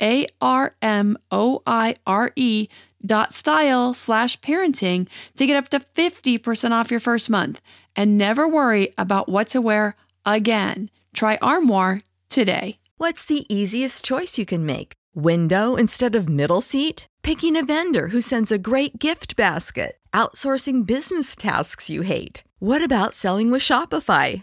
a R M O I R E dot style slash parenting to get up to 50% off your first month and never worry about what to wear again. Try Armoire today. What's the easiest choice you can make? Window instead of middle seat? Picking a vendor who sends a great gift basket? Outsourcing business tasks you hate? What about selling with Shopify?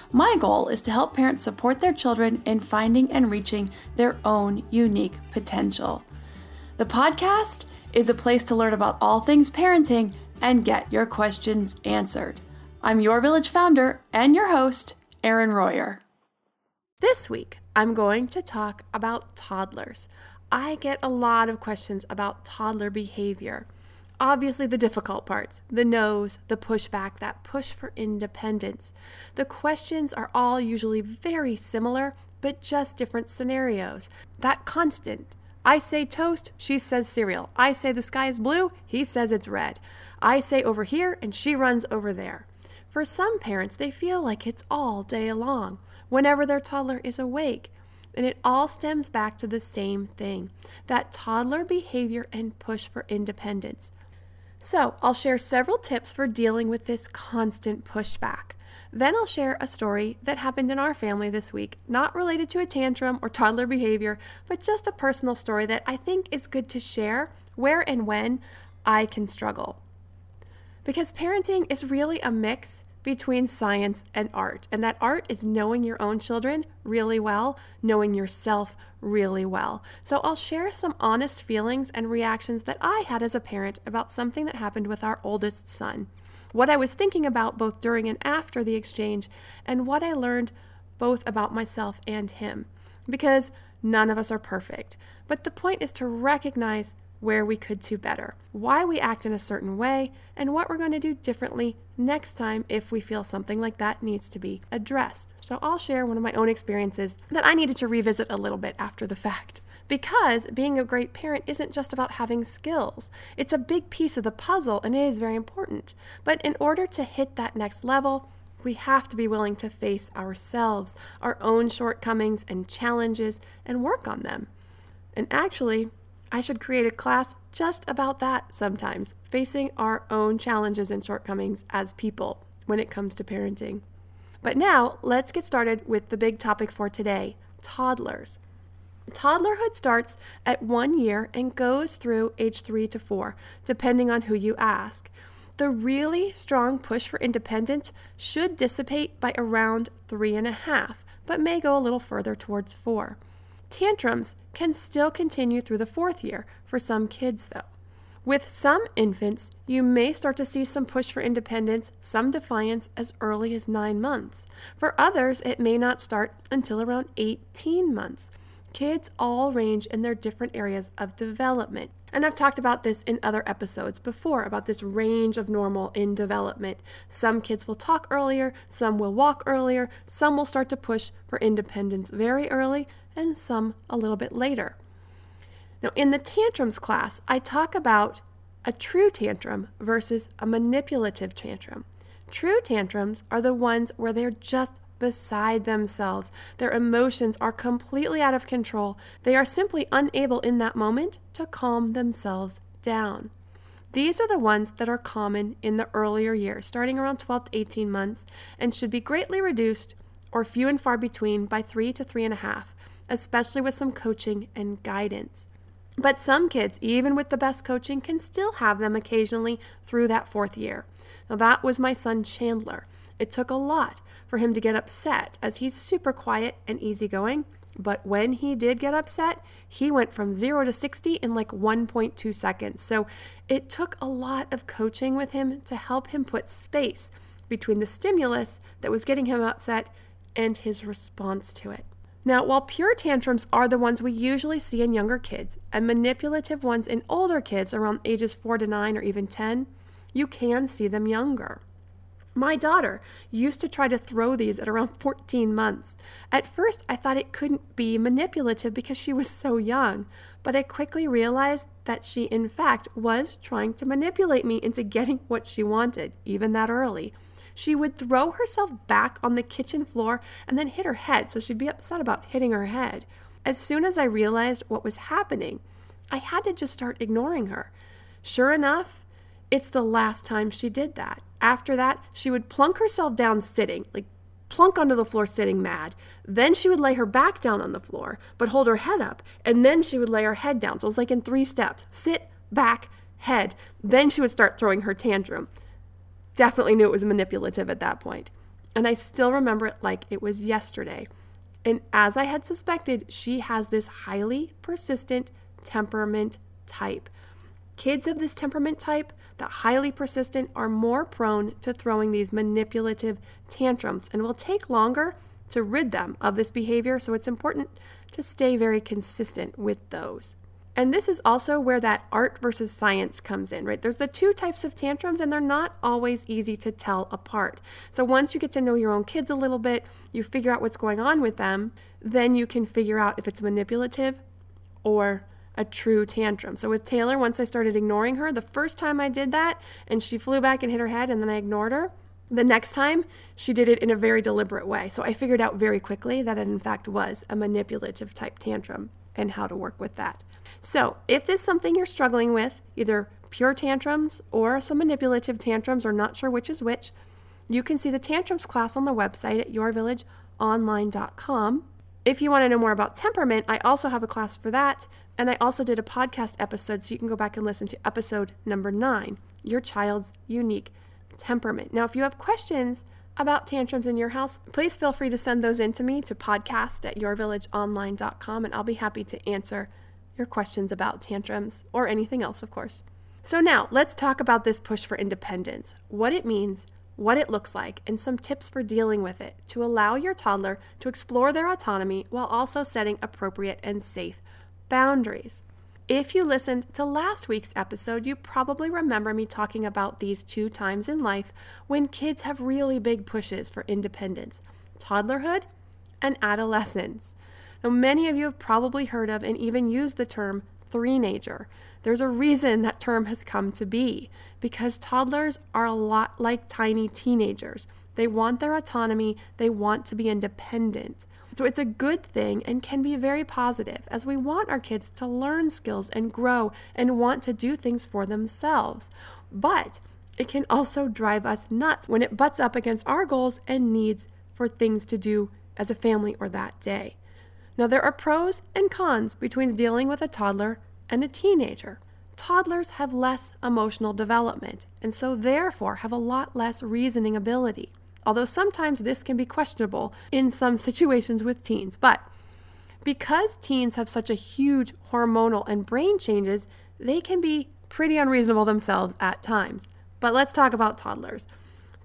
My goal is to help parents support their children in finding and reaching their own unique potential. The podcast is a place to learn about all things parenting and get your questions answered. I'm your village founder and your host, Erin Royer. This week, I'm going to talk about toddlers. I get a lot of questions about toddler behavior. Obviously, the difficult parts the no's, the pushback, that push for independence. The questions are all usually very similar, but just different scenarios. That constant. I say toast, she says cereal. I say the sky is blue, he says it's red. I say over here, and she runs over there. For some parents, they feel like it's all day long whenever their toddler is awake. And it all stems back to the same thing that toddler behavior and push for independence. So, I'll share several tips for dealing with this constant pushback. Then I'll share a story that happened in our family this week, not related to a tantrum or toddler behavior, but just a personal story that I think is good to share where and when I can struggle. Because parenting is really a mix between science and art. And that art is knowing your own children really well, knowing yourself really well. So I'll share some honest feelings and reactions that I had as a parent about something that happened with our oldest son. What I was thinking about both during and after the exchange, and what I learned both about myself and him. Because none of us are perfect. But the point is to recognize where we could do better, why we act in a certain way, and what we're going to do differently next time if we feel something like that needs to be addressed. So I'll share one of my own experiences that I needed to revisit a little bit after the fact Because being a great parent isn't just about having skills, it's a big piece of the puzzle and it is very important. But in order to hit that next level, we have to be willing to face ourselves, our own shortcomings and challenges, and work on them. And actually, I should create a class just about that sometimes, facing our own challenges and shortcomings as people when it comes to parenting. But now, let's get started with the big topic for today toddlers. Toddlerhood starts at one year and goes through age three to four, depending on who you ask. The really strong push for independence should dissipate by around three and a half, but may go a little further towards four. Tantrums can still continue through the fourth year for some kids, though. With some infants, you may start to see some push for independence, some defiance as early as nine months. For others, it may not start until around 18 months. Kids all range in their different areas of development. And I've talked about this in other episodes before about this range of normal in development. Some kids will talk earlier, some will walk earlier, some will start to push for independence very early, and some a little bit later. Now, in the tantrums class, I talk about a true tantrum versus a manipulative tantrum. True tantrums are the ones where they're just beside themselves. Their emotions are completely out of control. They are simply unable in that moment to calm themselves down. These are the ones that are common in the earlier years, starting around 12 to 18 months, and should be greatly reduced or few and far between by three to three and a half, especially with some coaching and guidance. But some kids, even with the best coaching, can still have them occasionally through that fourth year. Now, that was my son Chandler. It took a lot for him to get upset as he's super quiet and easygoing. But when he did get upset, he went from 0 to 60 in like 1.2 seconds. So it took a lot of coaching with him to help him put space between the stimulus that was getting him upset and his response to it. Now, while pure tantrums are the ones we usually see in younger kids and manipulative ones in older kids around ages 4 to 9 or even 10, you can see them younger. My daughter used to try to throw these at around 14 months. At first, I thought it couldn't be manipulative because she was so young, but I quickly realized that she, in fact, was trying to manipulate me into getting what she wanted, even that early. She would throw herself back on the kitchen floor and then hit her head, so she'd be upset about hitting her head. As soon as I realized what was happening, I had to just start ignoring her. Sure enough, it's the last time she did that. After that, she would plunk herself down sitting, like plunk onto the floor sitting mad. Then she would lay her back down on the floor, but hold her head up. And then she would lay her head down. So it was like in three steps sit, back, head. Then she would start throwing her tantrum definitely knew it was manipulative at that point. And I still remember it like it was yesterday. And as I had suspected, she has this highly persistent temperament type. Kids of this temperament type, that highly persistent, are more prone to throwing these manipulative tantrums and will take longer to rid them of this behavior. So it's important to stay very consistent with those. And this is also where that art versus science comes in, right? There's the two types of tantrums, and they're not always easy to tell apart. So once you get to know your own kids a little bit, you figure out what's going on with them, then you can figure out if it's manipulative or a true tantrum. So with Taylor, once I started ignoring her, the first time I did that and she flew back and hit her head and then I ignored her, the next time she did it in a very deliberate way. So I figured out very quickly that it in fact was a manipulative type tantrum and how to work with that. So, if this is something you're struggling with, either pure tantrums or some manipulative tantrums, or not sure which is which, you can see the tantrums class on the website at yourvillageonline.com. If you want to know more about temperament, I also have a class for that, and I also did a podcast episode, so you can go back and listen to episode number nine Your Child's Unique Temperament. Now, if you have questions about tantrums in your house, please feel free to send those in to me to podcast at yourvillageonline.com, and I'll be happy to answer your questions about tantrums or anything else, of course. So, now let's talk about this push for independence what it means, what it looks like, and some tips for dealing with it to allow your toddler to explore their autonomy while also setting appropriate and safe boundaries. If you listened to last week's episode, you probably remember me talking about these two times in life when kids have really big pushes for independence toddlerhood and adolescence. Now, many of you have probably heard of and even used the term three-nager. There's a reason that term has come to be because toddlers are a lot like tiny teenagers. They want their autonomy, they want to be independent. So it's a good thing and can be very positive as we want our kids to learn skills and grow and want to do things for themselves. But it can also drive us nuts when it butts up against our goals and needs for things to do as a family or that day. Now, there are pros and cons between dealing with a toddler and a teenager. Toddlers have less emotional development and so, therefore, have a lot less reasoning ability. Although sometimes this can be questionable in some situations with teens. But because teens have such a huge hormonal and brain changes, they can be pretty unreasonable themselves at times. But let's talk about toddlers.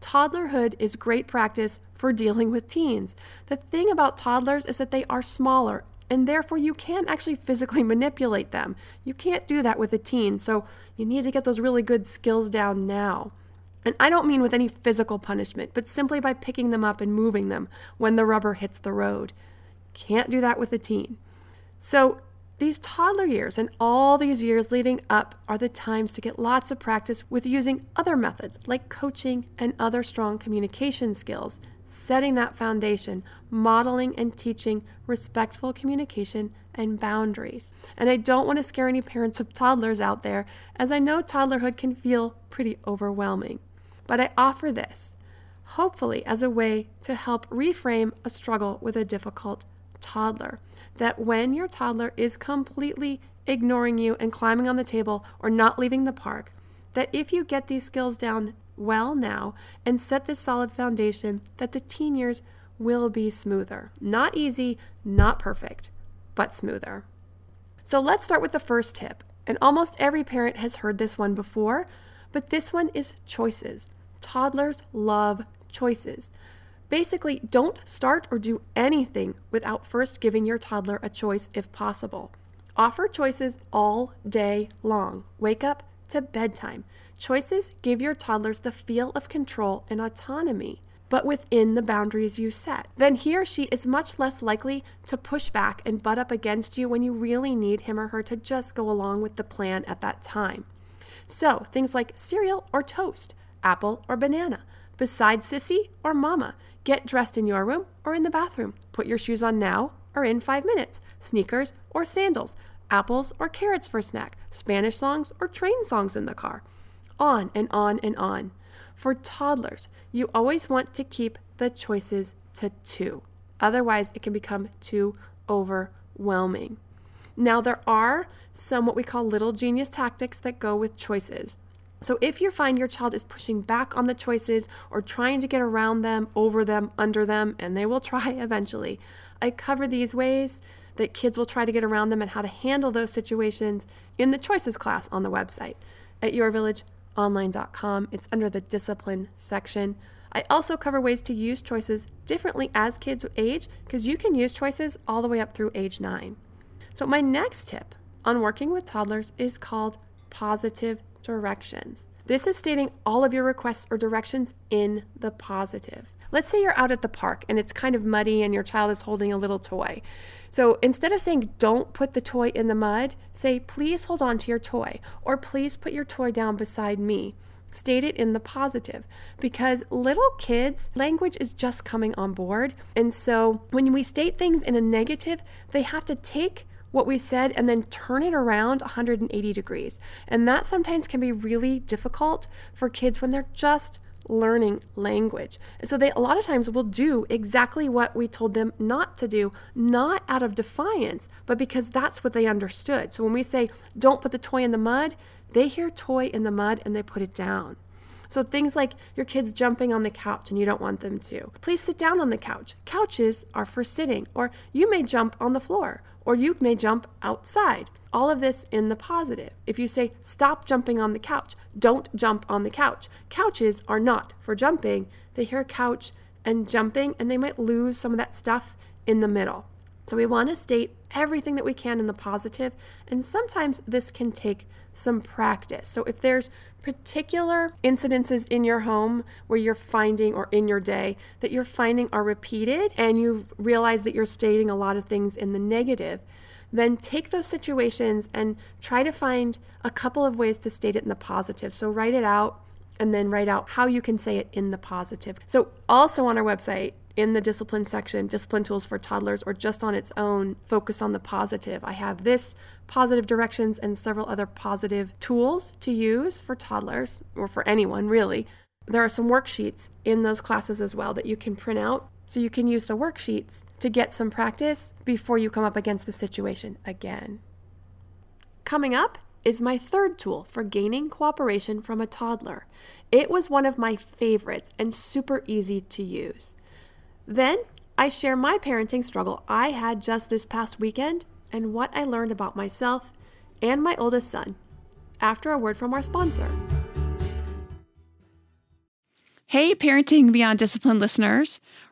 Toddlerhood is great practice for dealing with teens. The thing about toddlers is that they are smaller and therefore you can't actually physically manipulate them. You can't do that with a teen, so you need to get those really good skills down now. And I don't mean with any physical punishment, but simply by picking them up and moving them when the rubber hits the road. Can't do that with a teen. So these toddler years and all these years leading up are the times to get lots of practice with using other methods like coaching and other strong communication skills, setting that foundation, modeling and teaching respectful communication and boundaries. And I don't want to scare any parents of toddlers out there, as I know toddlerhood can feel pretty overwhelming. But I offer this, hopefully, as a way to help reframe a struggle with a difficult toddler that when your toddler is completely ignoring you and climbing on the table or not leaving the park, that if you get these skills down well now and set this solid foundation, that the teen years will be smoother. Not easy, not perfect, but smoother. So let's start with the first tip. And almost every parent has heard this one before, but this one is choices. Toddlers love choices. Basically, don't start or do anything without first giving your toddler a choice if possible. Offer choices all day long. Wake up to bedtime. Choices give your toddlers the feel of control and autonomy, but within the boundaries you set. Then he or she is much less likely to push back and butt up against you when you really need him or her to just go along with the plan at that time. So, things like cereal or toast, apple or banana, beside sissy or mama, Get dressed in your room or in the bathroom. Put your shoes on now or in five minutes. Sneakers or sandals. Apples or carrots for snack. Spanish songs or train songs in the car. On and on and on. For toddlers, you always want to keep the choices to two. Otherwise, it can become too overwhelming. Now, there are some what we call little genius tactics that go with choices. So, if you find your child is pushing back on the choices or trying to get around them, over them, under them, and they will try eventually, I cover these ways that kids will try to get around them and how to handle those situations in the choices class on the website at yourvillageonline.com. It's under the discipline section. I also cover ways to use choices differently as kids age because you can use choices all the way up through age nine. So, my next tip on working with toddlers is called positive directions. This is stating all of your requests or directions in the positive. Let's say you're out at the park and it's kind of muddy and your child is holding a little toy. So instead of saying, don't put the toy in the mud, say, please hold on to your toy or please put your toy down beside me. State it in the positive because little kids' language is just coming on board. And so when we state things in a negative, they have to take what we said and then turn it around 180 degrees. And that sometimes can be really difficult for kids when they're just learning language. And so they a lot of times will do exactly what we told them not to do, not out of defiance, but because that's what they understood. So when we say don't put the toy in the mud, they hear toy in the mud and they put it down. So things like your kids jumping on the couch and you don't want them to. Please sit down on the couch. Couches are for sitting, or you may jump on the floor, or you may jump outside. All of this in the positive. If you say, stop jumping on the couch, don't jump on the couch. Couches are not for jumping. They hear couch and jumping, and they might lose some of that stuff in the middle. So we want to state everything that we can in the positive, and sometimes this can take some practice. So if there's particular incidences in your home where you're finding or in your day that you're finding are repeated and you realize that you're stating a lot of things in the negative, then take those situations and try to find a couple of ways to state it in the positive. So write it out and then write out how you can say it in the positive. So also on our website, in the discipline section, discipline tools for toddlers, or just on its own, focus on the positive. I have this positive directions and several other positive tools to use for toddlers or for anyone really. There are some worksheets in those classes as well that you can print out so you can use the worksheets to get some practice before you come up against the situation again. Coming up is my third tool for gaining cooperation from a toddler. It was one of my favorites and super easy to use. Then I share my parenting struggle I had just this past weekend and what I learned about myself and my oldest son after a word from our sponsor. Hey, Parenting Beyond Discipline listeners.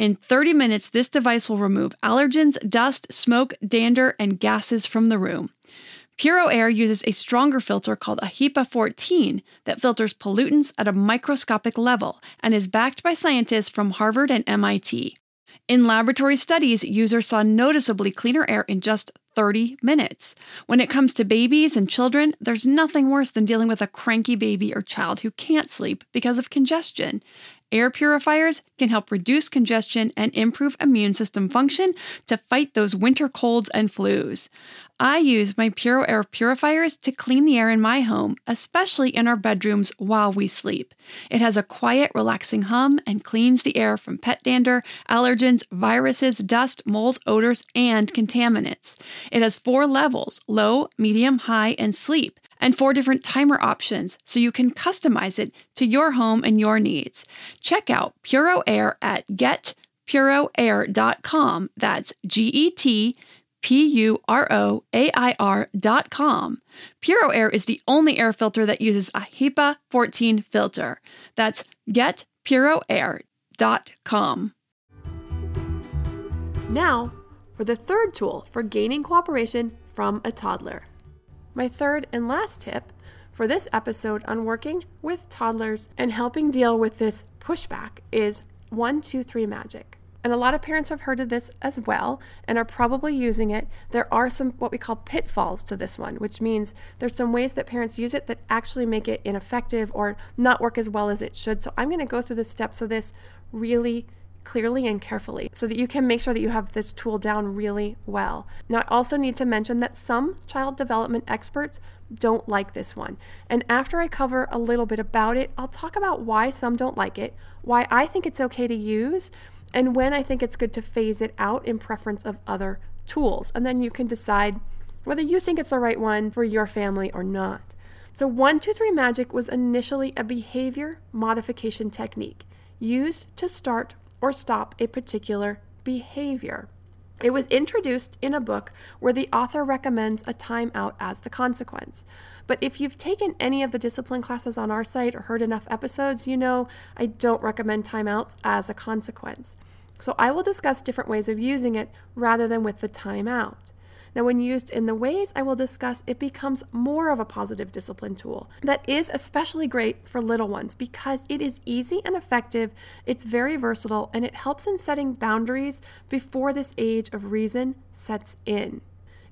In 30 minutes, this device will remove allergens, dust, smoke, dander, and gases from the room. Puro Air uses a stronger filter called a HEPA 14 that filters pollutants at a microscopic level and is backed by scientists from Harvard and MIT. In laboratory studies, users saw noticeably cleaner air in just 30 minutes. When it comes to babies and children, there's nothing worse than dealing with a cranky baby or child who can't sleep because of congestion. Air purifiers can help reduce congestion and improve immune system function to fight those winter colds and flus. I use my Puro Air purifiers to clean the air in my home, especially in our bedrooms while we sleep. It has a quiet, relaxing hum and cleans the air from pet dander, allergens, viruses, dust, mold, odors, and contaminants. It has four levels low, medium, high, and sleep and four different timer options so you can customize it to your home and your needs. Check out Puro Air at getpuroair.com. That's G E T P U R O A I R dot com. Puro Air is the only air filter that uses a HEPA 14 filter. That's getpuroair.com. Now, for the third tool for gaining cooperation from a toddler. My third and last tip for this episode on working with toddlers and helping deal with this pushback is one, two, three magic and a lot of parents have heard of this as well and are probably using it. There are some what we call pitfalls to this one, which means there's some ways that parents use it that actually make it ineffective or not work as well as it should. So I'm going to go through the steps of this really clearly and carefully so that you can make sure that you have this tool down really well. Now, I also need to mention that some child development experts don't like this one. And after I cover a little bit about it, I'll talk about why some don't like it, why I think it's okay to use, and when I think it's good to phase it out in preference of other tools. And then you can decide whether you think it's the right one for your family or not. So, 123 Magic was initially a behavior modification technique used to start or stop a particular behavior. It was introduced in a book where the author recommends a timeout as the consequence. But if you've taken any of the discipline classes on our site or heard enough episodes, you know I don't recommend timeouts as a consequence. So I will discuss different ways of using it rather than with the timeout. Now, when used in the ways I will discuss, it becomes more of a positive discipline tool that is especially great for little ones because it is easy and effective, it's very versatile, and it helps in setting boundaries before this age of reason sets in.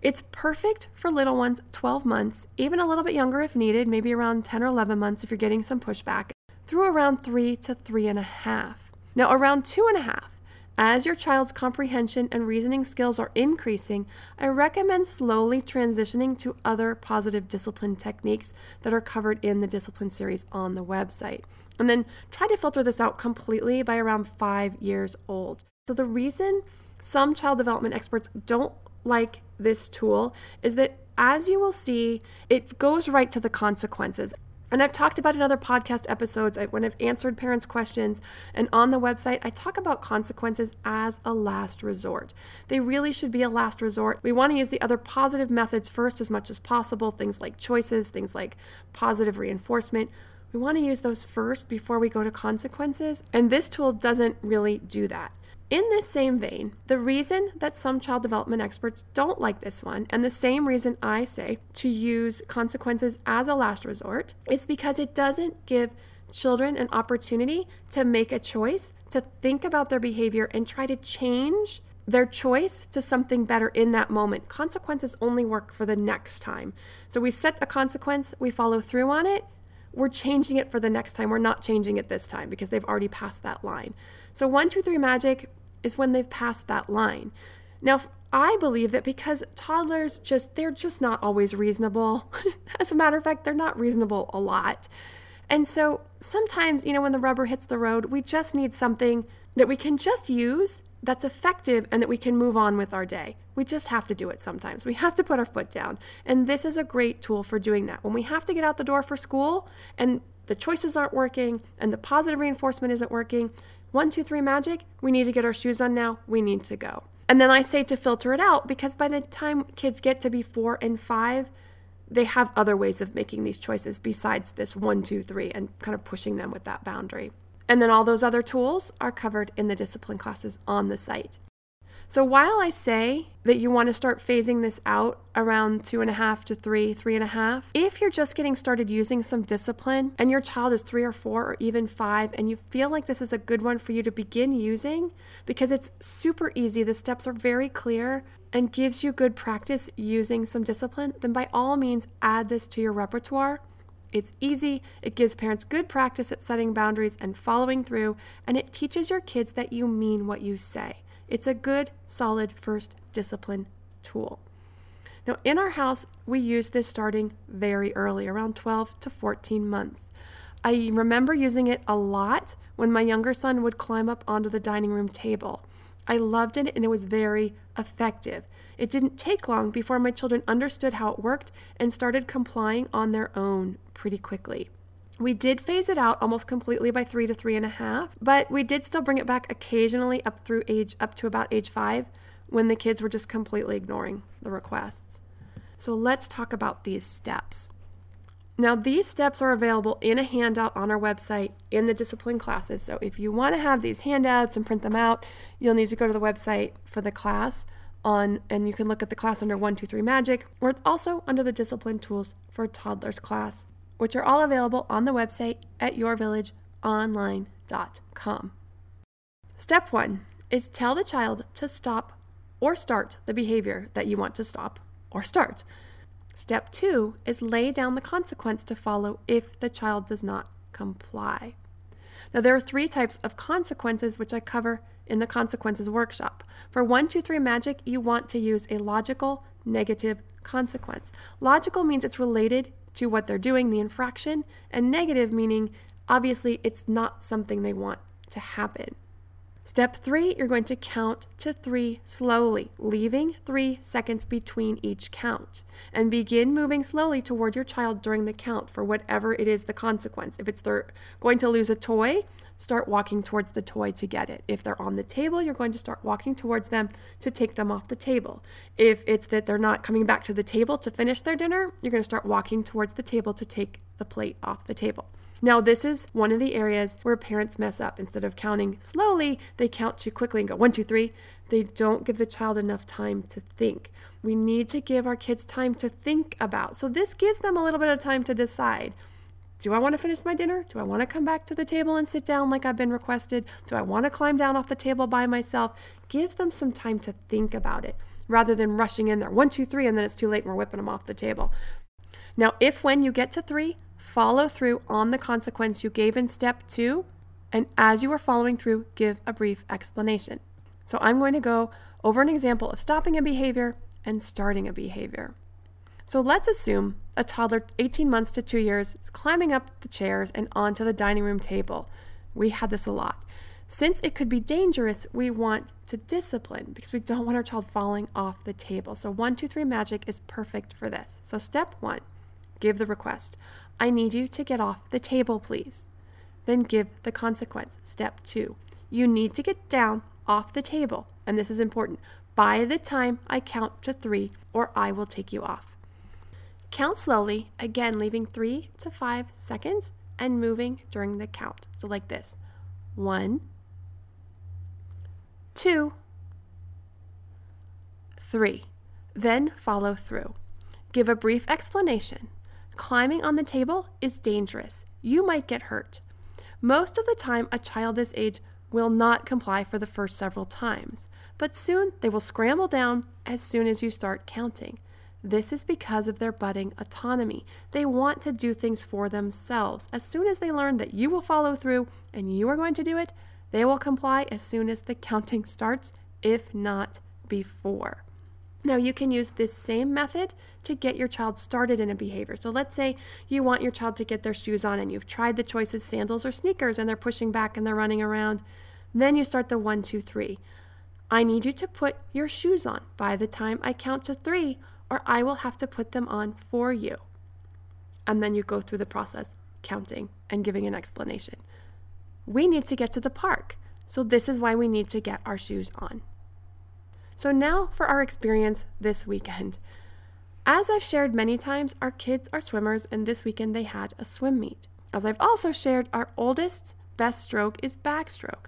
It's perfect for little ones 12 months, even a little bit younger if needed, maybe around 10 or 11 months if you're getting some pushback, through around three to three and a half. Now, around two and a half, as your child's comprehension and reasoning skills are increasing, I recommend slowly transitioning to other positive discipline techniques that are covered in the discipline series on the website. And then try to filter this out completely by around five years old. So, the reason some child development experts don't like this tool is that, as you will see, it goes right to the consequences. And I've talked about in other podcast episodes when I've answered parents' questions. And on the website, I talk about consequences as a last resort. They really should be a last resort. We want to use the other positive methods first as much as possible, things like choices, things like positive reinforcement. We want to use those first before we go to consequences. And this tool doesn't really do that. In this same vein, the reason that some child development experts don't like this one, and the same reason I say to use consequences as a last resort, is because it doesn't give children an opportunity to make a choice, to think about their behavior, and try to change their choice to something better in that moment. Consequences only work for the next time. So we set a consequence, we follow through on it, we're changing it for the next time. We're not changing it this time because they've already passed that line. So, one, two, three magic is when they've passed that line. Now, I believe that because toddlers just, they're just not always reasonable. As a matter of fact, they're not reasonable a lot. And so sometimes, you know, when the rubber hits the road, we just need something that we can just use that's effective and that we can move on with our day. We just have to do it sometimes. We have to put our foot down. And this is a great tool for doing that. When we have to get out the door for school and the choices aren't working and the positive reinforcement isn't working, one, two, three, magic. We need to get our shoes on now. We need to go. And then I say to filter it out because by the time kids get to be four and five, they have other ways of making these choices besides this one, two, three, and kind of pushing them with that boundary. And then all those other tools are covered in the discipline classes on the site. So while I say that you want to start phasing this out around two and a half to three, three and a half, if you're just getting started using some discipline and your child is three or four or even five, and you feel like this is a good one for you to begin using because it's super easy, the steps are very clear, and gives you good practice using some discipline, then by all means add this to your repertoire. It's easy, it gives parents good practice at setting boundaries and following through, and it teaches your kids that you mean what you say. It's a good, solid first discipline tool. Now, in our house, we use this starting very early, around 12 to 14 months. I remember using it a lot when my younger son would climb up onto the dining room table. I loved it and it was very effective. It didn't take long before my children understood how it worked and started complying on their own pretty quickly. We did phase it out almost completely by three to three and a half, but we did still bring it back occasionally up through age up to about age five when the kids were just completely ignoring the requests. So let's talk about these steps. Now, these steps are available in a handout on our website in the discipline classes. So, if you want to have these handouts and print them out, you'll need to go to the website for the class on, and you can look at the class under 123 Magic, or it's also under the discipline tools for toddlers class which are all available on the website at yourvillageonline.com. Step one is tell the child to stop or start the behavior that you want to stop or start. Step two is lay down the consequence to follow if the child does not comply. Now, there are three types of consequences which I cover in the consequences workshop. For 123 magic, you want to use a logical negative consequence. Logical means it's related to what they're doing, the infraction, and negative meaning obviously it's not something they want to happen. Step three, you're going to count to three slowly, leaving three seconds between each count. And begin moving slowly toward your child during the count for whatever it is the consequence. If it's they're going to lose a toy, start walking towards the toy to get it. If they're on the table, you're going to start walking towards them to take them off the table. If it's that they're not coming back to the table to finish their dinner, you're going to start walking towards the table to take the plate off the table. Now, this is one of the areas where parents mess up. Instead of counting slowly, they count too quickly and go one, two, three. They don't give the child enough time to think. We need to give our kids time to think about. So, this gives them a little bit of time to decide do I want to finish my dinner? Do I want to come back to the table and sit down like I've been requested? Do I want to climb down off the table by myself? Give them some time to think about it rather than rushing in there one, two, three, and then it's too late and we're whipping them off the table. Now, if when you get to three, follow through on the consequence you gave in step two, and as you are following through, give a brief explanation. So I'm going to go over an example of stopping a behavior and starting a behavior. So let's assume a toddler 18 months to two years is climbing up the chairs and onto the dining room table. We had this a lot. Since it could be dangerous, we want to discipline because we don't want our child falling off the table. So, one, two, three magic is perfect for this. So, step one give the request. I need you to get off the table, please. Then give the consequence. Step two, you need to get down off the table, and this is important, by the time I count to three, or I will take you off. Count slowly, again, leaving three to five seconds and moving during the count. So, like this one, two, three. Then follow through. Give a brief explanation. Climbing on the table is dangerous. You might get hurt. Most of the time, a child this age will not comply for the first several times, but soon they will scramble down as soon as you start counting. This is because of their budding autonomy. They want to do things for themselves. As soon as they learn that you will follow through and you are going to do it, they will comply as soon as the counting starts, if not before. Now, you can use this same method to get your child started in a behavior. So, let's say you want your child to get their shoes on and you've tried the choices sandals or sneakers and they're pushing back and they're running around. Then you start the one, two, three. I need you to put your shoes on by the time I count to three, or I will have to put them on for you. And then you go through the process, counting and giving an explanation. We need to get to the park. So, this is why we need to get our shoes on. So, now for our experience this weekend. As I've shared many times, our kids are swimmers, and this weekend they had a swim meet. As I've also shared, our oldest best stroke is backstroke.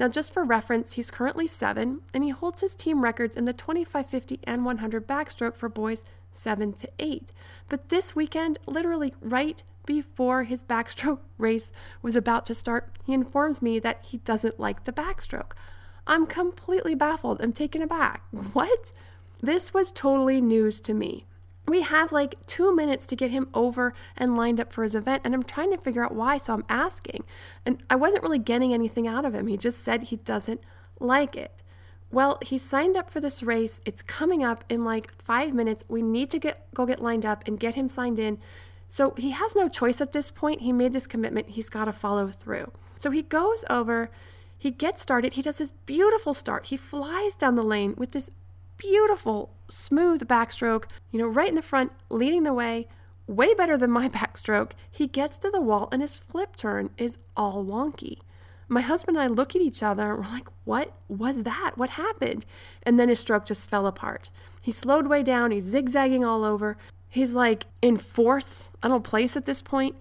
Now, just for reference, he's currently seven, and he holds his team records in the 25, 50, and 100 backstroke for boys seven to eight. But this weekend, literally right before his backstroke race was about to start, he informs me that he doesn't like the backstroke. I'm completely baffled. I'm taken aback. What? This was totally news to me. We have like two minutes to get him over and lined up for his event, and I'm trying to figure out why, so I'm asking. And I wasn't really getting anything out of him. He just said he doesn't like it. Well, he signed up for this race. It's coming up in like five minutes. We need to get go get lined up and get him signed in. So he has no choice at this point. He made this commitment. He's got to follow through. So he goes over he gets started. He does this beautiful start. He flies down the lane with this beautiful, smooth backstroke, you know, right in the front, leading the way, way better than my backstroke. He gets to the wall and his flip turn is all wonky. My husband and I look at each other and we're like, what was that? What happened? And then his stroke just fell apart. He slowed way down. He's zigzagging all over. He's like in fourth, I don't place at this point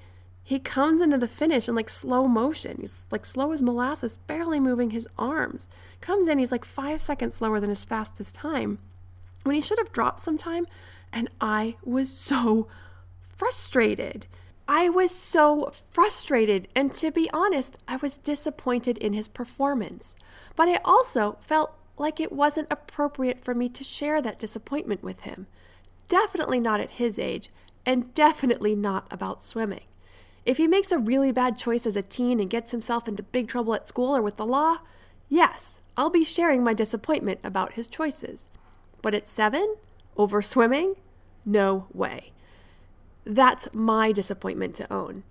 he comes into the finish in like slow motion. He's like slow as molasses, barely moving his arms. Comes in, he's like five seconds slower than his fastest time when he should have dropped some time. And I was so frustrated. I was so frustrated. And to be honest, I was disappointed in his performance. But I also felt like it wasn't appropriate for me to share that disappointment with him. Definitely not at his age, and definitely not about swimming. If he makes a really bad choice as a teen and gets himself into big trouble at school or with the law, yes, I'll be sharing my disappointment about his choices. But at seven, over swimming, no way. That's my disappointment to own.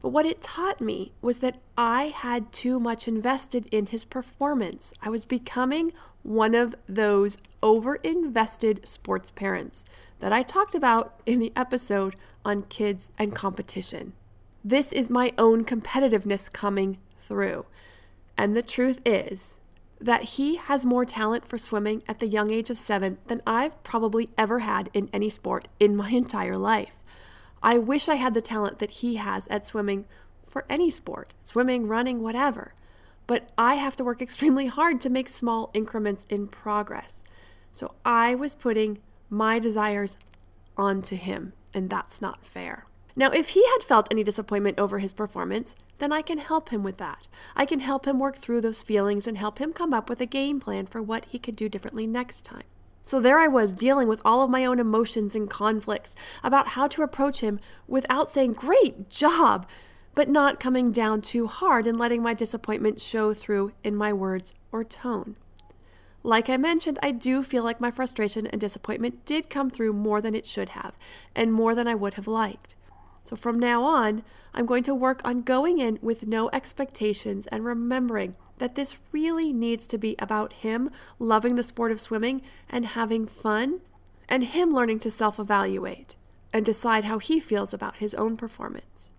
But what it taught me was that I had too much invested in his performance. I was becoming one of those over invested sports parents that I talked about in the episode on kids and competition. This is my own competitiveness coming through. And the truth is that he has more talent for swimming at the young age of seven than I've probably ever had in any sport in my entire life. I wish I had the talent that he has at swimming for any sport swimming, running, whatever. But I have to work extremely hard to make small increments in progress. So I was putting my desires onto him, and that's not fair. Now, if he had felt any disappointment over his performance, then I can help him with that. I can help him work through those feelings and help him come up with a game plan for what he could do differently next time. So there I was dealing with all of my own emotions and conflicts about how to approach him without saying, Great job, but not coming down too hard and letting my disappointment show through in my words or tone. Like I mentioned, I do feel like my frustration and disappointment did come through more than it should have, and more than I would have liked. So from now on, I'm going to work on going in with no expectations and remembering that this really needs to be about him loving the sport of swimming and having fun, and him learning to self evaluate and decide how he feels about his own performance.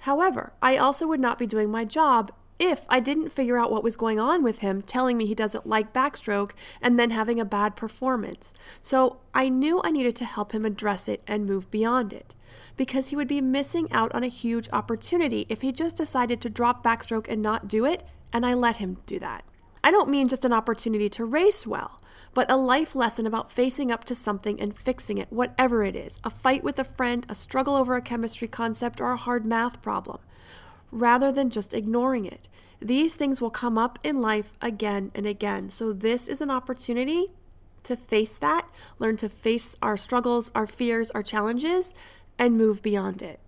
However, I also would not be doing my job if I didn't figure out what was going on with him, telling me he doesn't like backstroke and then having a bad performance. So I knew I needed to help him address it and move beyond it, because he would be missing out on a huge opportunity if he just decided to drop backstroke and not do it, and I let him do that. I don't mean just an opportunity to race well, but a life lesson about facing up to something and fixing it, whatever it is a fight with a friend, a struggle over a chemistry concept, or a hard math problem rather than just ignoring it. These things will come up in life again and again. So, this is an opportunity to face that, learn to face our struggles, our fears, our challenges, and move beyond it.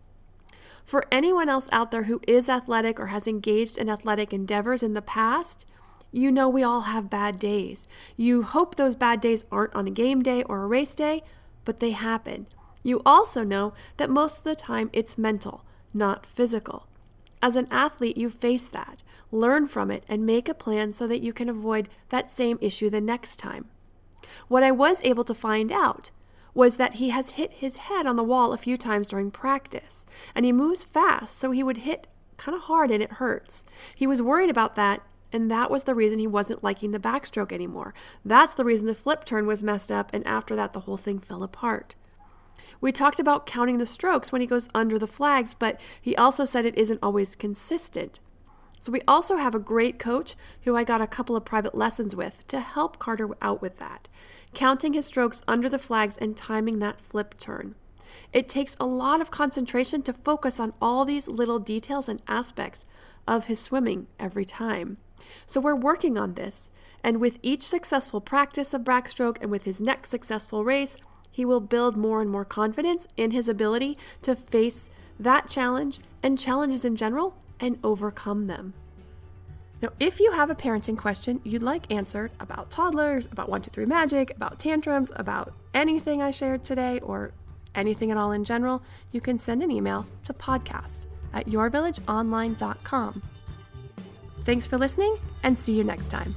For anyone else out there who is athletic or has engaged in athletic endeavors in the past, you know we all have bad days. You hope those bad days aren't on a game day or a race day, but they happen. You also know that most of the time it's mental, not physical. As an athlete, you face that, learn from it, and make a plan so that you can avoid that same issue the next time. What I was able to find out was that he has hit his head on the wall a few times during practice, and he moves fast, so he would hit kind of hard and it hurts. He was worried about that, and that was the reason he wasn't liking the backstroke anymore. That's the reason the flip turn was messed up, and after that, the whole thing fell apart. We talked about counting the strokes when he goes under the flags, but he also said it isn't always consistent. So we also have a great coach who I got a couple of private lessons with to help Carter out with that, counting his strokes under the flags and timing that flip turn. It takes a lot of concentration to focus on all these little details and aspects of his swimming every time. So we're working on this, and with each successful practice of backstroke and with his next successful race, he will build more and more confidence in his ability to face that challenge and challenges in general and overcome them. Now, if you have a parenting question you'd like answered about toddlers, about 123 magic, about tantrums, about anything I shared today, or anything at all in general, you can send an email to podcast at yourvillageonline.com. Thanks for listening and see you next time.